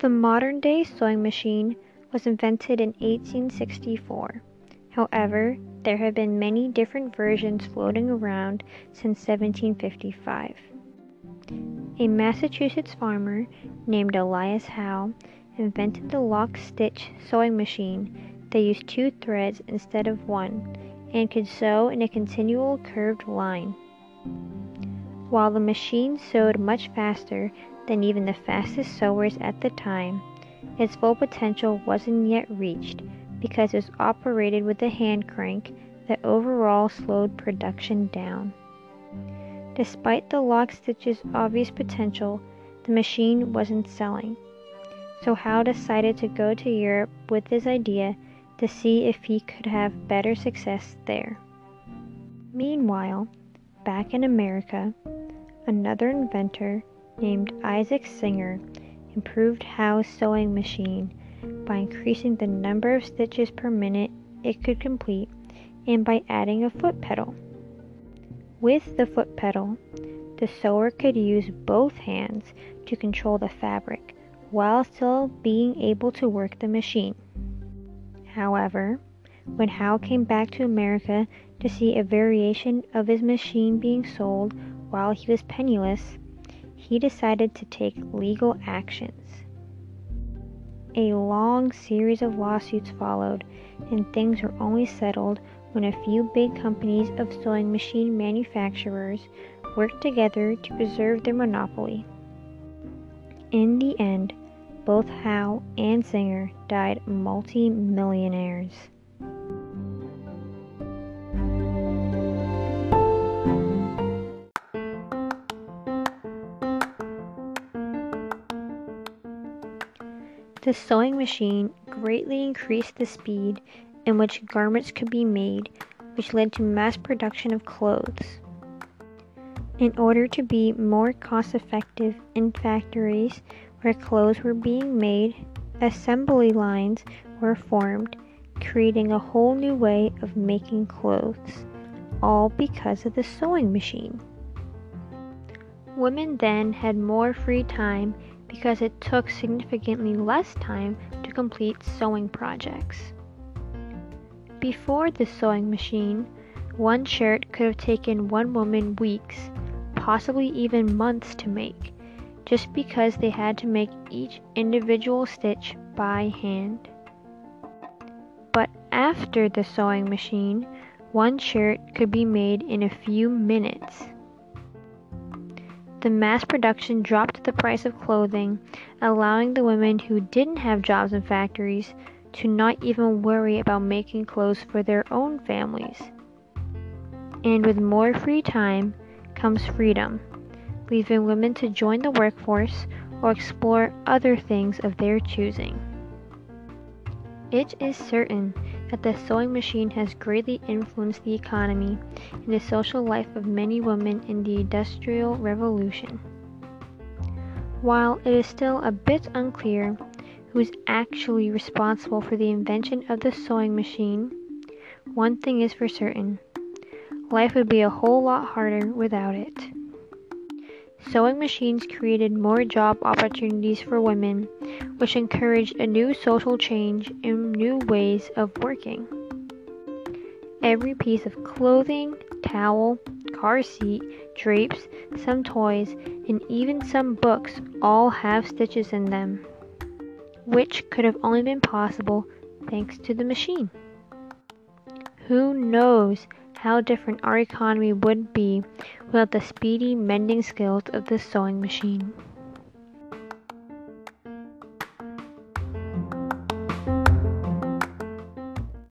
The modern day sewing machine was invented in 1864. However, there have been many different versions floating around since 1755. A Massachusetts farmer named Elias Howe invented the lock stitch sewing machine that used two threads instead of one and could sew in a continual curved line. While the machine sewed much faster than even the fastest sewers at the time, its full potential wasn't yet reached because it was operated with a hand crank that overall slowed production down. Despite the lock stitch's obvious potential, the machine wasn't selling. So Howe decided to go to Europe with his idea to see if he could have better success there. Meanwhile, back in America, another inventor named Isaac Singer improved Howe's sewing machine by increasing the number of stitches per minute it could complete and by adding a foot pedal. With the foot pedal, the sewer could use both hands to control the fabric while still being able to work the machine. However, when Howe came back to America to see a variation of his machine being sold while he was penniless, he decided to take legal actions. A long series of lawsuits followed, and things were only settled when a few big companies of sewing machine manufacturers worked together to preserve their monopoly. In the end, both Howe and Singer died multi-millionaires. The sewing machine greatly increased the speed in which garments could be made, which led to mass production of clothes. In order to be more cost effective in factories where clothes were being made, assembly lines were formed, creating a whole new way of making clothes, all because of the sewing machine. Women then had more free time because it took significantly less time to complete sewing projects. Before the sewing machine, one shirt could have taken one woman weeks, possibly even months to make just because they had to make each individual stitch by hand. But after the sewing machine, one shirt could be made in a few minutes. The mass production dropped the price of clothing, allowing the women who didn't have jobs in factories to not even worry about making clothes for their own families. And with more free time comes freedom leaving women to join the workforce or explore other things of their choosing. It is certain that the sewing machine has greatly influenced the economy and the social life of many women in the Industrial Revolution. While it is still a bit unclear who is actually responsible for the invention of the sewing machine, one thing is for certain life would be a whole lot harder without it. Sewing machines created more job opportunities for women, which encouraged a new social change and new ways of working. Every piece of clothing, towel, car seat, drapes, some toys, and even some books all have stitches in them, which could have only been possible thanks to the machine. Who knows how different our economy would be without the speedy mending skills of the sewing machine.